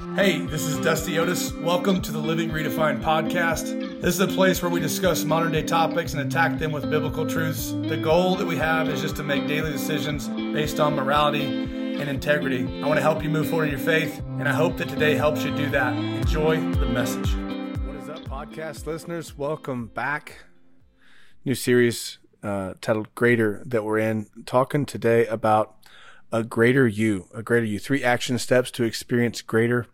Hey, this is Dusty Otis. Welcome to the Living Redefined podcast. This is a place where we discuss modern day topics and attack them with biblical truths. The goal that we have is just to make daily decisions based on morality and integrity. I want to help you move forward in your faith, and I hope that today helps you do that. Enjoy the message. What is up, podcast listeners? Welcome back. New series uh, titled Greater that we're in, talking today about a greater you, a greater you. Three action steps to experience greater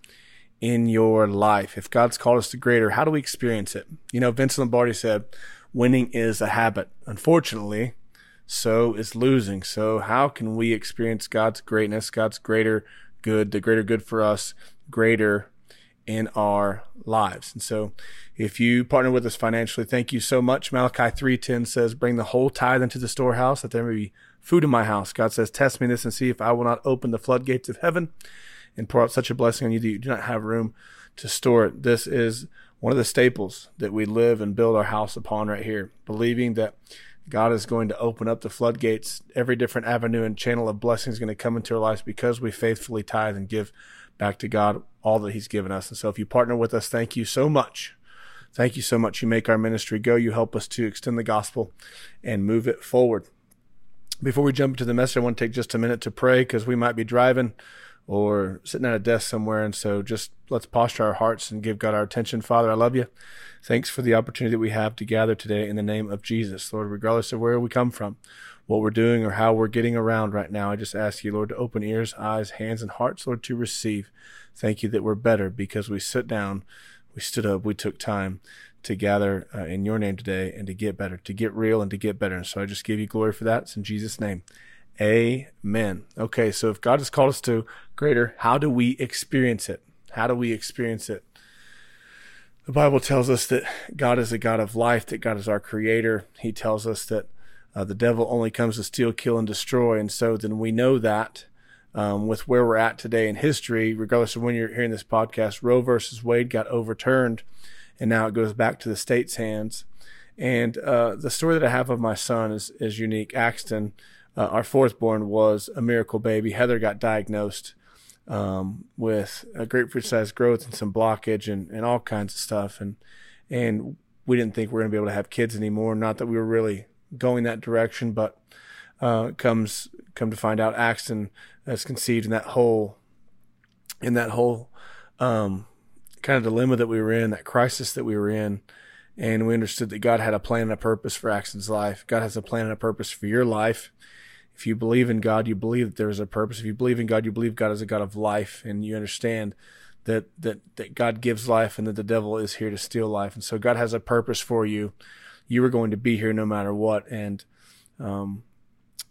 in your life. If God's called us to greater, how do we experience it? You know, Vince Lombardi said, winning is a habit. Unfortunately, so is losing. So how can we experience God's greatness, God's greater good, the greater good for us, greater in our lives. And so if you partner with us financially, thank you so much. Malachi 3:10 says, "Bring the whole tithe into the storehouse that there may be food in my house." God says, "Test me this and see if I will not open the floodgates of heaven and pour out such a blessing on you that you do not have room to store it." This is one of the staples that we live and build our house upon right here, believing that God is going to open up the floodgates. Every different avenue and channel of blessing is going to come into our lives because we faithfully tithe and give back to God all that He's given us. And so if you partner with us, thank you so much. Thank you so much. You make our ministry go. You help us to extend the gospel and move it forward. Before we jump into the message, I want to take just a minute to pray because we might be driving or sitting at a desk somewhere. And so just let's posture our hearts and give God our attention. Father, I love you. Thanks for the opportunity that we have to gather today in the name of Jesus. Lord, regardless of where we come from, what we're doing or how we're getting around right now, I just ask you, Lord, to open ears, eyes, hands, and hearts, Lord, to receive. Thank you that we're better because we sit down, we stood up, we took time to gather uh, in your name today and to get better, to get real and to get better. And so I just give you glory for that. It's in Jesus' name. Amen. Okay, so if God has called us to greater, how do we experience it? How do we experience it? The Bible tells us that God is a God of life, that God is our creator. He tells us that uh, the devil only comes to steal, kill, and destroy. And so then we know that um, with where we're at today in history, regardless of when you're hearing this podcast, Roe versus Wade got overturned, and now it goes back to the state's hands. And uh, the story that I have of my son is, is unique. Axton, uh, our fourth born, was a miracle baby. Heather got diagnosed um, with a grapefruit sized growth and some blockage and, and all kinds of stuff. And, and we didn't think we were going to be able to have kids anymore. Not that we were really going that direction, but uh, comes come to find out, Axton has conceived in that whole in that whole um, kind of dilemma that we were in, that crisis that we were in, and we understood that God had a plan and a purpose for Axton's life. God has a plan and a purpose for your life. If you believe in God, you believe that there is a purpose. If you believe in God, you believe God is a God of life, and you understand that that that God gives life and that the devil is here to steal life. And so God has a purpose for you. You are going to be here no matter what. And um,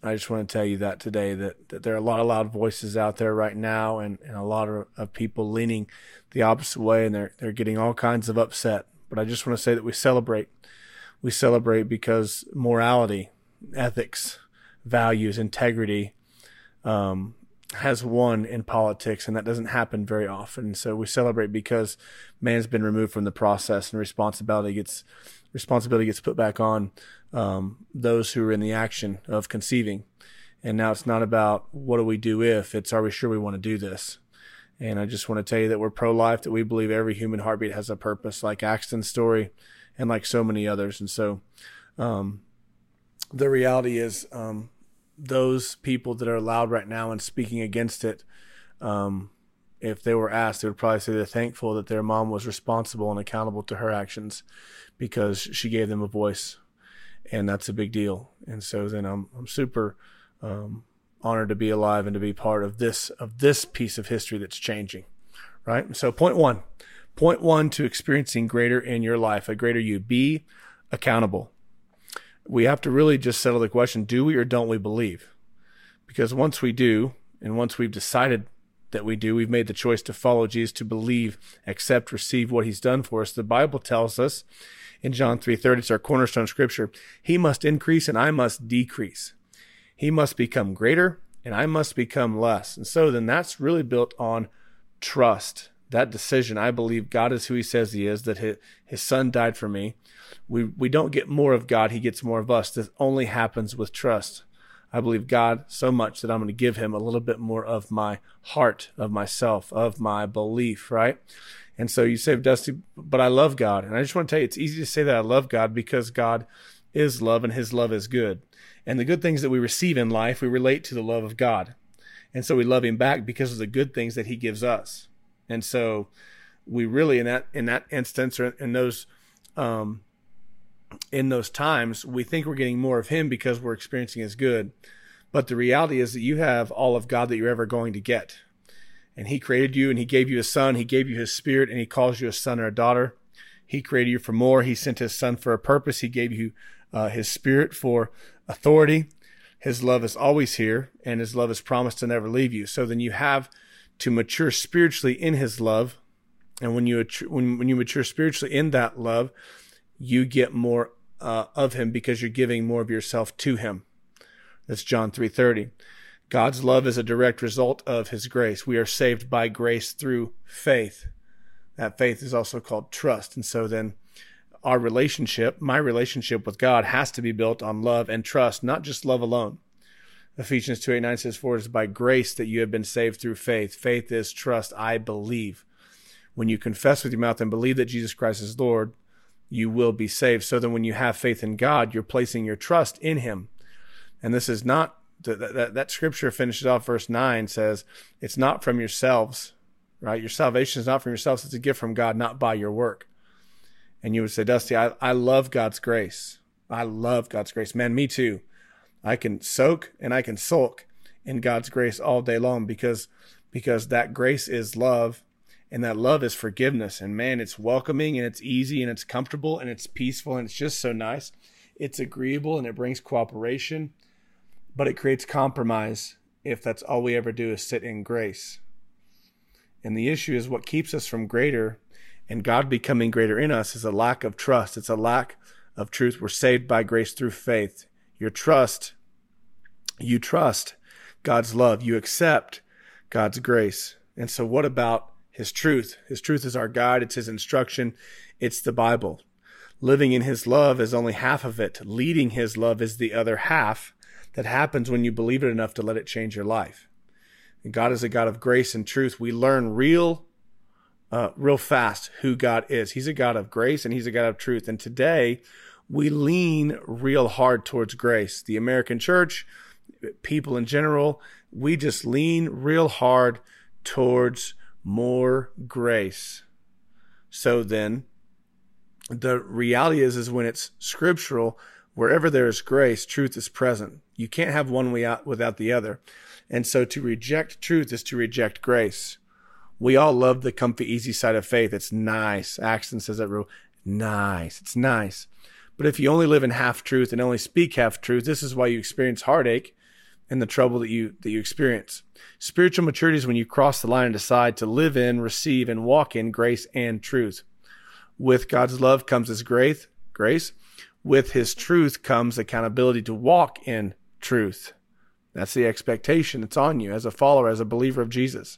I just want to tell you that today that, that there are a lot of loud voices out there right now and, and a lot of, of people leaning the opposite way and they're they're getting all kinds of upset. But I just want to say that we celebrate. We celebrate because morality, ethics, values, integrity um, has won in politics, and that doesn't happen very often. So we celebrate because man's been removed from the process, and responsibility gets responsibility gets put back on um, those who are in the action of conceiving. And now it's not about what do we do if; it's are we sure we want to do this. And I just want to tell you that we're pro-life, that we believe every human heartbeat has a purpose, like Axton's story, and like so many others. And so, um, the reality is, um, those people that are loud right now and speaking against it, um, if they were asked, they would probably say they're thankful that their mom was responsible and accountable to her actions because she gave them a voice, and that's a big deal. And so then I'm I'm super um, honored to be alive and to be part of this of this piece of history that's changing, right? So point one, point one to experiencing greater in your life, a greater you. Be accountable we have to really just settle the question do we or don't we believe? Because once we do, and once we've decided that we do, we've made the choice to follow Jesus, to believe, accept, receive what he's done for us. The Bible tells us in John 3:30, it's our cornerstone scripture, he must increase and I must decrease. He must become greater and I must become less. And so then that's really built on trust. That decision, I believe God is who he says he is, that his, his son died for me we we don't get more of God, he gets more of us. This only happens with trust. I believe God so much that I'm going to give him a little bit more of my heart, of myself, of my belief, right? And so you say, Dusty, but I love God. And I just want to tell you, it's easy to say that I love God because God is love and his love is good. And the good things that we receive in life, we relate to the love of God. And so we love him back because of the good things that he gives us. And so we really, in that, in that instance or in those, um, in those times, we think we're getting more of Him because we're experiencing His good. But the reality is that you have all of God that you're ever going to get. And He created you and He gave you a son, He gave you His Spirit, and He calls you a son or a daughter. He created you for more. He sent His Son for a purpose. He gave you uh, His Spirit for authority. His love is always here, and His love is promised to never leave you. So then you have to mature spiritually in His love. And when you when, when you mature spiritually in that love, you get more uh, of him because you're giving more of yourself to him. That's John 3:30. God's love is a direct result of his grace. We are saved by grace through faith. That faith is also called trust. And so then our relationship, my relationship with God has to be built on love and trust, not just love alone. Ephesians 2 8 9 says, For it is by grace that you have been saved through faith. Faith is trust. I believe. When you confess with your mouth and believe that Jesus Christ is Lord, you will be saved. So then when you have faith in God, you're placing your trust in Him. And this is not, that, that, that scripture finishes off verse 9 says, it's not from yourselves, right? Your salvation is not from yourselves, it's a gift from God, not by your work. And you would say, Dusty, I, I love God's grace. I love God's grace. Man, me too. I can soak and I can sulk in God's grace all day long because because that grace is love and that love is forgiveness. And man it's welcoming and it's easy and it's comfortable and it's peaceful and it's just so nice. It's agreeable and it brings cooperation but it creates compromise if that's all we ever do is sit in grace. And the issue is what keeps us from greater and god becoming greater in us is a lack of trust. It's a lack of truth. We're saved by grace through faith. Your trust you trust god's love you accept god's grace and so what about his truth. His truth is our guide, it's His instruction, it's the Bible. Living in His love is only half of it. Leading His love is the other half that happens when you believe it enough to let it change your life. And God is a God of grace and truth. We learn real, uh, real fast who God is. He's a God of grace and He's a God of truth. And today, we lean real hard towards grace. The American church, people in general, we just lean real hard towards more grace. So then, the reality is, is when it's scriptural, wherever there is grace, truth is present. You can't have one without the other. And so to reject truth is to reject grace. We all love the comfy, easy side of faith. It's nice. Axton says that real nice. It's nice. But if you only live in half truth and only speak half truth, this is why you experience heartache and the trouble that you that you experience. Spiritual maturity is when you cross the line and decide to live in, receive, and walk in grace and truth. With God's love comes His grace. Grace. With His truth comes accountability to walk in truth. That's the expectation that's on you as a follower, as a believer of Jesus.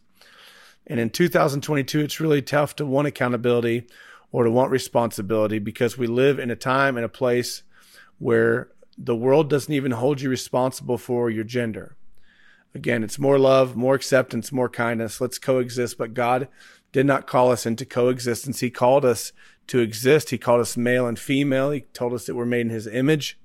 And in 2022, it's really tough to want accountability or to want responsibility because we live in a time and a place where the world doesn't even hold you responsible for your gender. Again, it's more love, more acceptance, more kindness. Let's coexist. But God did not call us into coexistence. He called us to exist. He called us male and female. He told us that we're made in His image.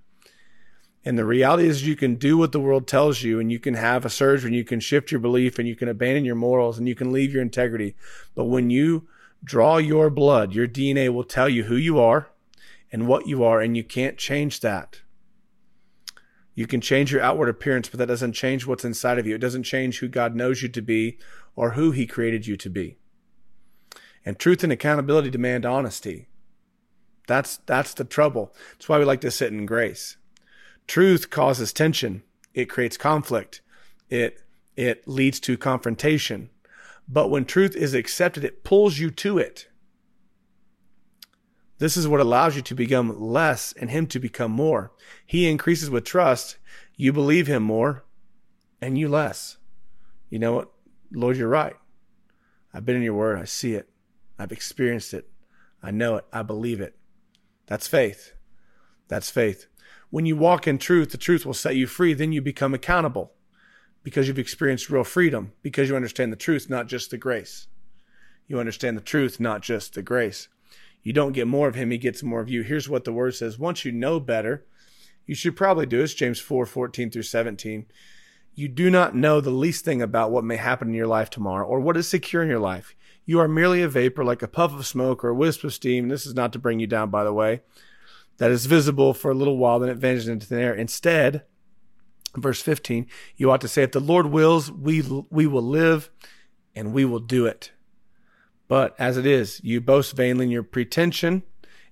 And the reality is, you can do what the world tells you, and you can have a surgery, and you can shift your belief, and you can abandon your morals, and you can leave your integrity. But when you draw your blood, your DNA will tell you who you are and what you are, and you can't change that. You can change your outward appearance, but that doesn't change what's inside of you. It doesn't change who God knows you to be or who He created you to be. And truth and accountability demand honesty. That's that's the trouble. That's why we like to sit in grace. Truth causes tension. It creates conflict. It it leads to confrontation. But when truth is accepted, it pulls you to it. This is what allows you to become less and him to become more. He increases with trust. You believe him more and you less. You know what? Lord, you're right. I've been in your word. I see it. I've experienced it. I know it. I believe it. That's faith. That's faith. When you walk in truth, the truth will set you free. Then you become accountable because you've experienced real freedom, because you understand the truth, not just the grace. You understand the truth, not just the grace. You don't get more of him, he gets more of you. Here's what the word says. Once you know better, you should probably do this. James 4, 14 through 17. You do not know the least thing about what may happen in your life tomorrow or what is secure in your life. You are merely a vapor like a puff of smoke or a wisp of steam. This is not to bring you down, by the way. That is visible for a little while, then it vanishes into thin air. Instead, verse 15, you ought to say, If the Lord wills, we, we will live and we will do it. But as it is, you boast vainly in your pretension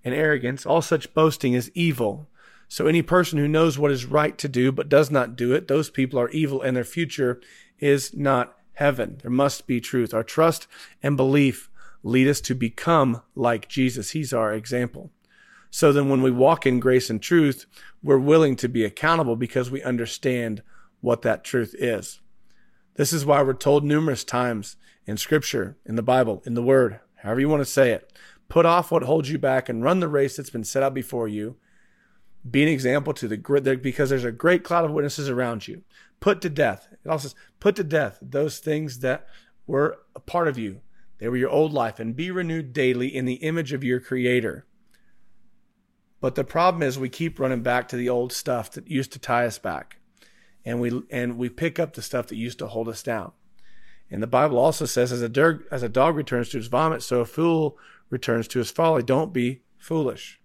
and arrogance. All such boasting is evil. So any person who knows what is right to do but does not do it, those people are evil and their future is not heaven. There must be truth. Our trust and belief lead us to become like Jesus. He's our example. So then when we walk in grace and truth, we're willing to be accountable because we understand what that truth is. This is why we're told numerous times in scripture, in the Bible, in the word, however you want to say it, put off what holds you back and run the race that's been set out before you. Be an example to the grid because there's a great cloud of witnesses around you. Put to death. It also says, put to death those things that were a part of you. They were your old life and be renewed daily in the image of your creator. But the problem is we keep running back to the old stuff that used to tie us back. And we and we pick up the stuff that used to hold us down. And the Bible also says as a as a dog returns to his vomit, so a fool returns to his folly. Don't be foolish.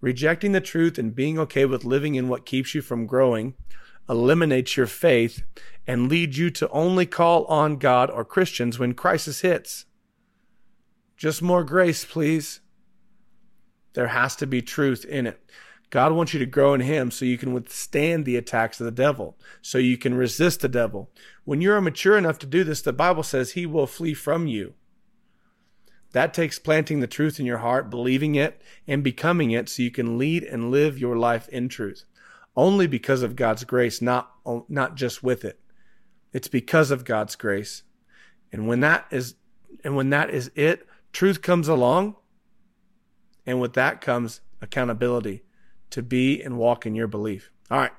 Rejecting the truth and being okay with living in what keeps you from growing eliminates your faith and leads you to only call on God or Christians when crisis hits. Just more grace, please. There has to be truth in it. God wants you to grow in Him so you can withstand the attacks of the devil, so you can resist the devil. When you're mature enough to do this, the Bible says He will flee from you. That takes planting the truth in your heart, believing it, and becoming it so you can lead and live your life in truth. Only because of God's grace, not, not just with it. It's because of God's grace. And when that is, and when that is it, truth comes along and with that comes accountability to be and walk in your belief. All right.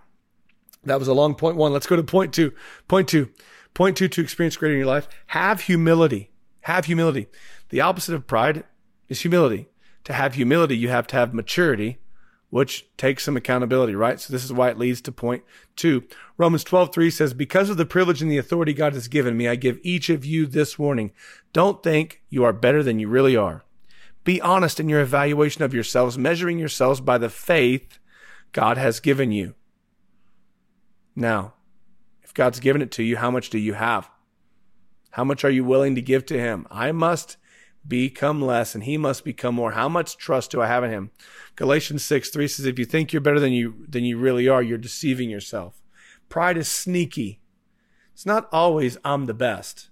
That was a long point one. Let's go to point two. Point two. Point two to experience greater in your life. Have humility. Have humility. The opposite of pride is humility. To have humility, you have to have maturity, which takes some accountability, right? So this is why it leads to point two. Romans 12, 3 says, because of the privilege and the authority God has given me, I give each of you this warning. Don't think you are better than you really are. Be honest in your evaluation of yourselves, measuring yourselves by the faith God has given you. Now, if God's given it to you, how much do you have? How much are you willing to give to Him? I must become less and He must become more. How much trust do I have in Him? Galatians 6 3 says, If you think you're better than you, than you really are, you're deceiving yourself. Pride is sneaky. It's not always I'm the best.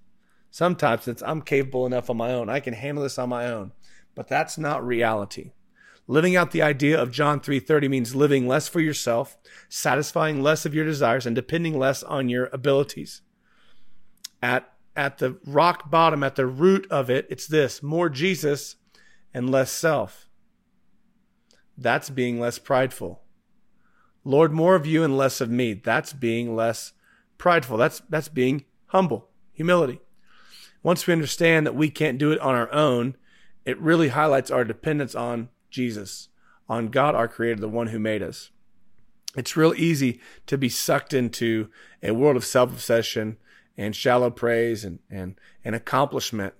Sometimes it's I'm capable enough on my own. I can handle this on my own. But that's not reality. Living out the idea of John 3:30 means living less for yourself, satisfying less of your desires and depending less on your abilities. At at the rock bottom, at the root of it, it's this, more Jesus and less self. That's being less prideful. Lord, more of you and less of me. That's being less prideful. That's that's being humble, humility. Once we understand that we can't do it on our own, it really highlights our dependence on Jesus, on God, our creator, the one who made us. It's real easy to be sucked into a world of self obsession and shallow praise and, and, and accomplishment.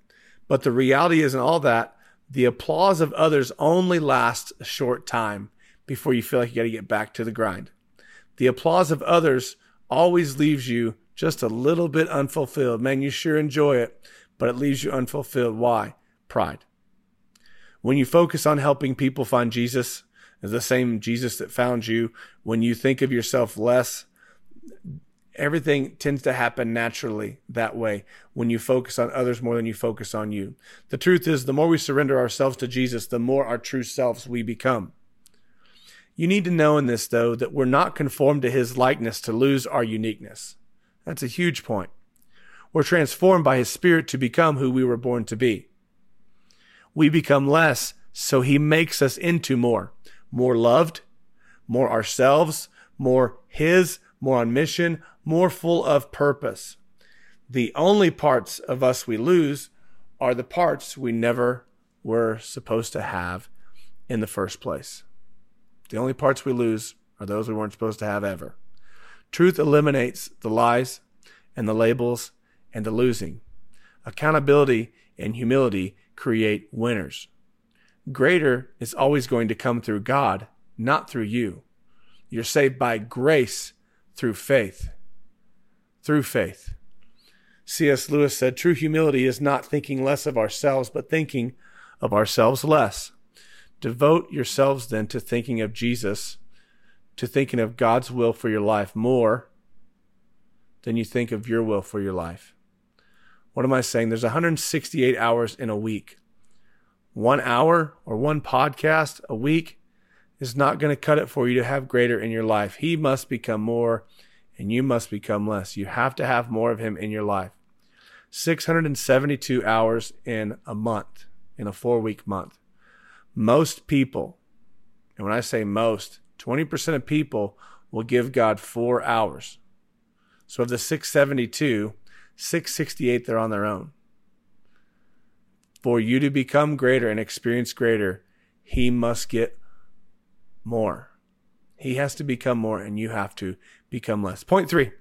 But the reality is, in all that, the applause of others only lasts a short time before you feel like you got to get back to the grind. The applause of others always leaves you just a little bit unfulfilled. Man, you sure enjoy it, but it leaves you unfulfilled. Why? Pride. When you focus on helping people find Jesus, the same Jesus that found you, when you think of yourself less, everything tends to happen naturally that way when you focus on others more than you focus on you. The truth is, the more we surrender ourselves to Jesus, the more our true selves we become. You need to know in this, though, that we're not conformed to his likeness to lose our uniqueness. That's a huge point. We're transformed by his spirit to become who we were born to be we become less, so he makes us into more. More loved, more ourselves, more His, more on mission, more full of purpose. The only parts of us we lose are the parts we never were supposed to have in the first place. The only parts we lose are those we weren't supposed to have ever. Truth eliminates the lies and the labels and the losing. Accountability and humility create winners. Greater is always going to come through God, not through you. You're saved by grace through faith. Through faith. C.S. Lewis said, True humility is not thinking less of ourselves, but thinking of ourselves less. Devote yourselves then to thinking of Jesus, to thinking of God's will for your life more than you think of your will for your life. What am I saying? There's 168 hours in a week. One hour or one podcast a week is not going to cut it for you to have greater in your life. He must become more and you must become less. You have to have more of Him in your life. 672 hours in a month, in a four week month. Most people, and when I say most, 20% of people will give God four hours. So of the 672, 668 they're on their own. For you to become greater and experience greater, he must get more. He has to become more and you have to become less. Point three,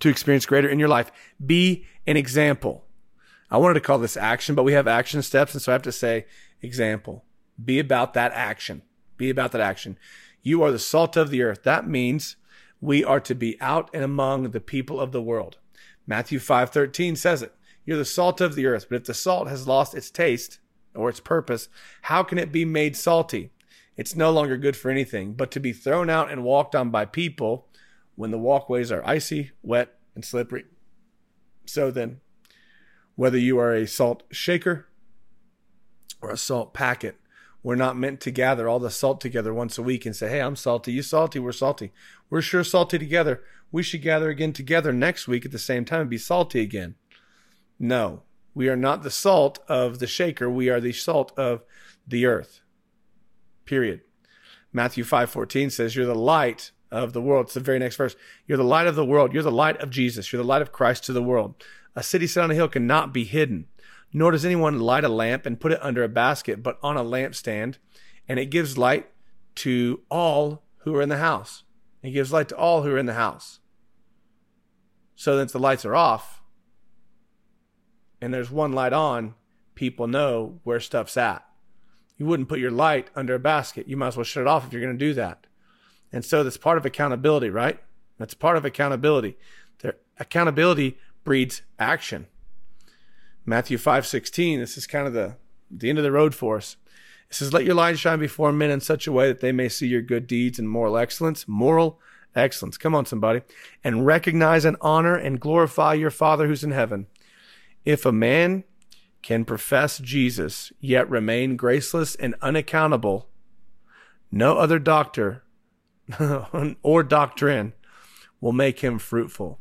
to experience greater in your life, be an example. I wanted to call this action, but we have action steps. And so I have to say example. Be about that action. Be about that action. You are the salt of the earth. That means we are to be out and among the people of the world. Matthew 5:13 says it. You're the salt of the earth, but if the salt has lost its taste or its purpose, how can it be made salty? It's no longer good for anything but to be thrown out and walked on by people when the walkways are icy, wet, and slippery. So then, whether you are a salt shaker or a salt packet, we're not meant to gather all the salt together once a week and say, Hey, I'm salty. You salty. We're salty. We're sure salty together. We should gather again together next week at the same time and be salty again. No, we are not the salt of the shaker. We are the salt of the earth. Period. Matthew 5:14 says, "You're the light of the world." It's the very next verse. You're the light of the world. You're the light of Jesus. You're the light of Christ to the world. A city set on a hill cannot be hidden. Nor does anyone light a lamp and put it under a basket, but on a lampstand, and it gives light to all who are in the house. It gives light to all who are in the house. So that the lights are off and there's one light on, people know where stuff's at. You wouldn't put your light under a basket. You might as well shut it off if you're going to do that. And so that's part of accountability, right? That's part of accountability. Accountability breeds action. Matthew 5:16, this is kind of the the end of the road for us. It says, "Let your light shine before men in such a way that they may see your good deeds and moral excellence, moral excellence. Come on somebody, and recognize and honor and glorify your Father who's in heaven. If a man can profess Jesus yet remain graceless and unaccountable, no other doctor or doctrine will make him fruitful.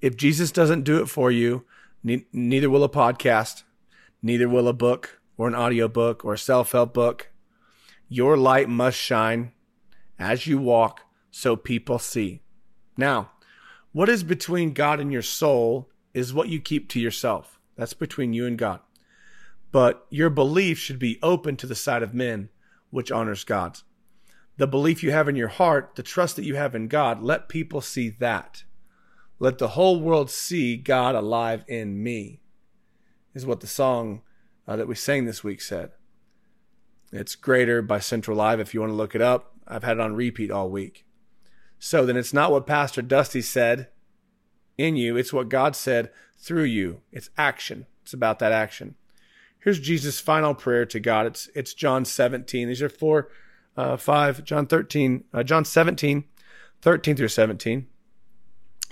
If Jesus doesn't do it for you, ne- neither will a podcast, neither will a book or an audiobook or a self-help book. Your light must shine as you walk so people see. Now, what is between God and your soul is what you keep to yourself. That's between you and God. But your belief should be open to the sight of men, which honors God. The belief you have in your heart, the trust that you have in God, let people see that. Let the whole world see God alive in me, is what the song uh, that we sang this week said. It's Greater by Central Live if you want to look it up. I've had it on repeat all week. So then it's not what Pastor Dusty said in you. It's what God said through you. It's action. It's about that action. Here's Jesus' final prayer to God. It's it's John 17. These are four, uh, five, John 13, uh, John 17, 13 through 17.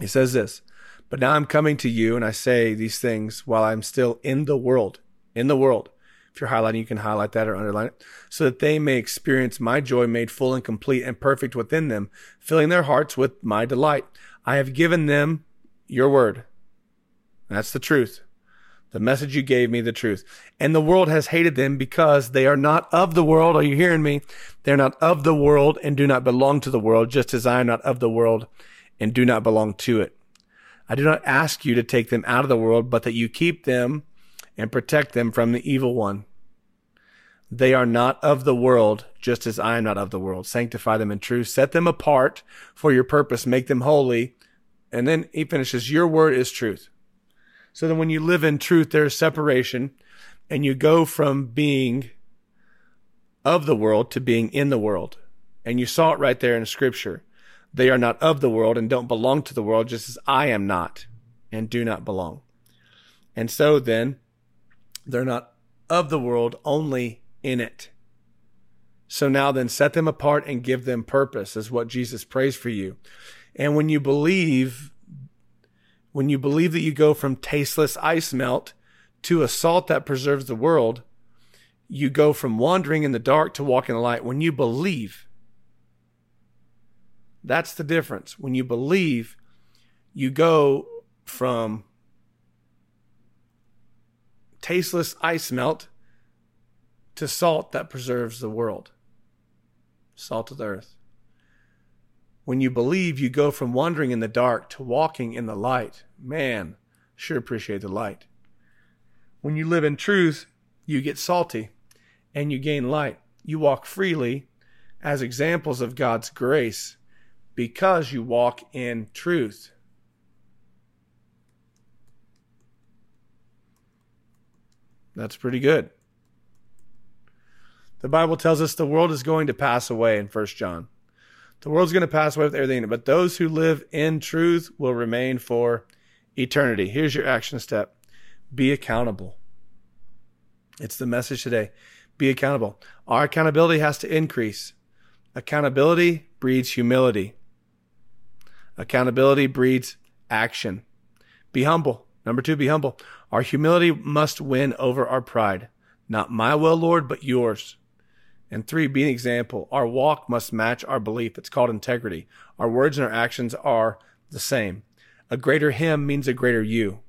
He says this, but now I'm coming to you and I say these things while I'm still in the world, in the world. If you're highlighting, you can highlight that or underline it so that they may experience my joy made full and complete and perfect within them, filling their hearts with my delight. I have given them your word. That's the truth. The message you gave me, the truth. And the world has hated them because they are not of the world. Are you hearing me? They're not of the world and do not belong to the world, just as I am not of the world and do not belong to it. I do not ask you to take them out of the world, but that you keep them and protect them from the evil one. They are not of the world, just as I am not of the world. Sanctify them in truth. Set them apart for your purpose. Make them holy. And then he finishes, Your word is truth. So then when you live in truth, there's separation and you go from being of the world to being in the world. And you saw it right there in scripture. They are not of the world and don't belong to the world, just as I am not and do not belong. And so then they're not of the world, only in it. So now then set them apart and give them purpose is what Jesus prays for you. And when you believe when you believe that you go from tasteless ice melt to a salt that preserves the world, you go from wandering in the dark to walking in the light. When you believe, that's the difference. When you believe, you go from tasteless ice melt to salt that preserves the world, salt of the earth. When you believe, you go from wandering in the dark to walking in the light. Man, sure appreciate the light. When you live in truth, you get salty and you gain light. You walk freely as examples of God's grace because you walk in truth. That's pretty good. The Bible tells us the world is going to pass away in 1 John. The world's going to pass away with everything, but those who live in truth will remain for eternity. Here's your action step be accountable. It's the message today. Be accountable. Our accountability has to increase. Accountability breeds humility. Accountability breeds action. Be humble. Number two, be humble. Our humility must win over our pride. Not my will, Lord, but yours. And three, be an example. Our walk must match our belief. It's called integrity. Our words and our actions are the same. A greater him means a greater you.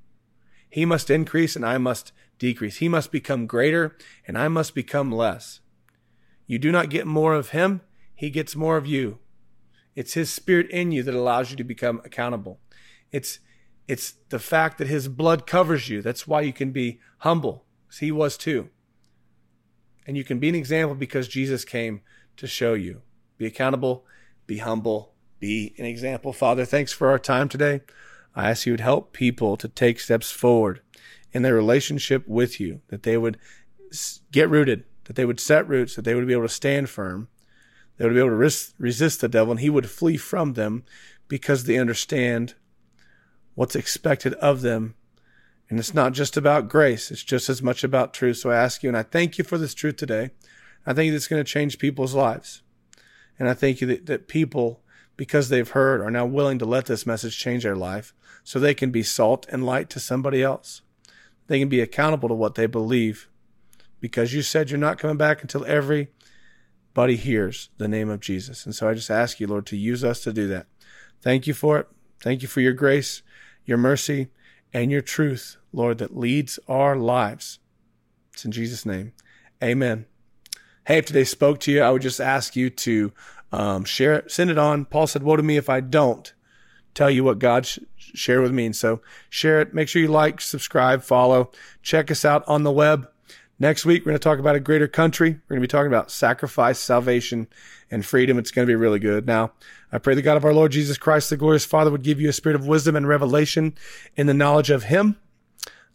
He must increase and I must decrease. He must become greater and I must become less. You do not get more of him, he gets more of you. It's his spirit in you that allows you to become accountable. It's it's the fact that his blood covers you. That's why you can be humble. He was too. And you can be an example because Jesus came to show you. Be accountable, be humble, be an example. Father, thanks for our time today. I ask you to help people to take steps forward in their relationship with you, that they would get rooted, that they would set roots, that they would be able to stand firm, they would be able to res- resist the devil, and he would flee from them because they understand what's expected of them and it's not just about grace, it's just as much about truth. So I ask you, and I thank you for this truth today. I think it's going to change people's lives. And I thank you that, that people, because they've heard, are now willing to let this message change their life so they can be salt and light to somebody else. They can be accountable to what they believe because you said you're not coming back until everybody hears the name of Jesus. And so I just ask you, Lord, to use us to do that. Thank you for it. Thank you for your grace, your mercy, and your truth, Lord, that leads our lives. It's in Jesus' name. Amen. Hey, if today spoke to you, I would just ask you to um, share it, send it on. Paul said, Woe to me if I don't tell you what God sh- shared with me. And so share it. Make sure you like, subscribe, follow. Check us out on the web. Next week, we're going to talk about a greater country. We're going to be talking about sacrifice, salvation, and freedom. It's going to be really good. Now, I pray the God of our Lord Jesus Christ, the glorious Father, would give you a spirit of wisdom and revelation in the knowledge of Him.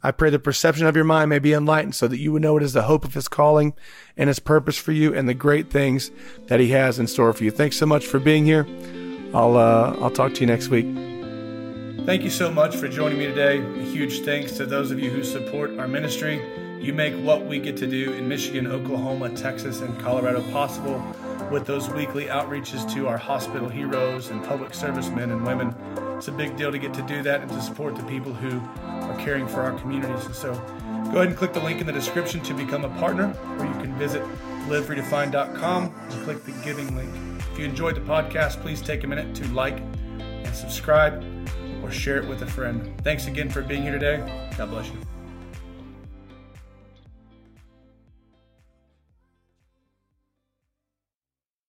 I pray the perception of your mind may be enlightened so that you would know it is the hope of His calling and His purpose for you and the great things that He has in store for you. Thanks so much for being here. I'll, uh, I'll talk to you next week. Thank you so much for joining me today. A huge thanks to those of you who support our ministry. You make what we get to do in Michigan, Oklahoma, Texas, and Colorado possible with those weekly outreaches to our hospital heroes and public servicemen and women. It's a big deal to get to do that and to support the people who are caring for our communities. And so go ahead and click the link in the description to become a partner, or you can visit liveredefined.com and click the giving link. If you enjoyed the podcast, please take a minute to like and subscribe or share it with a friend. Thanks again for being here today. God bless you.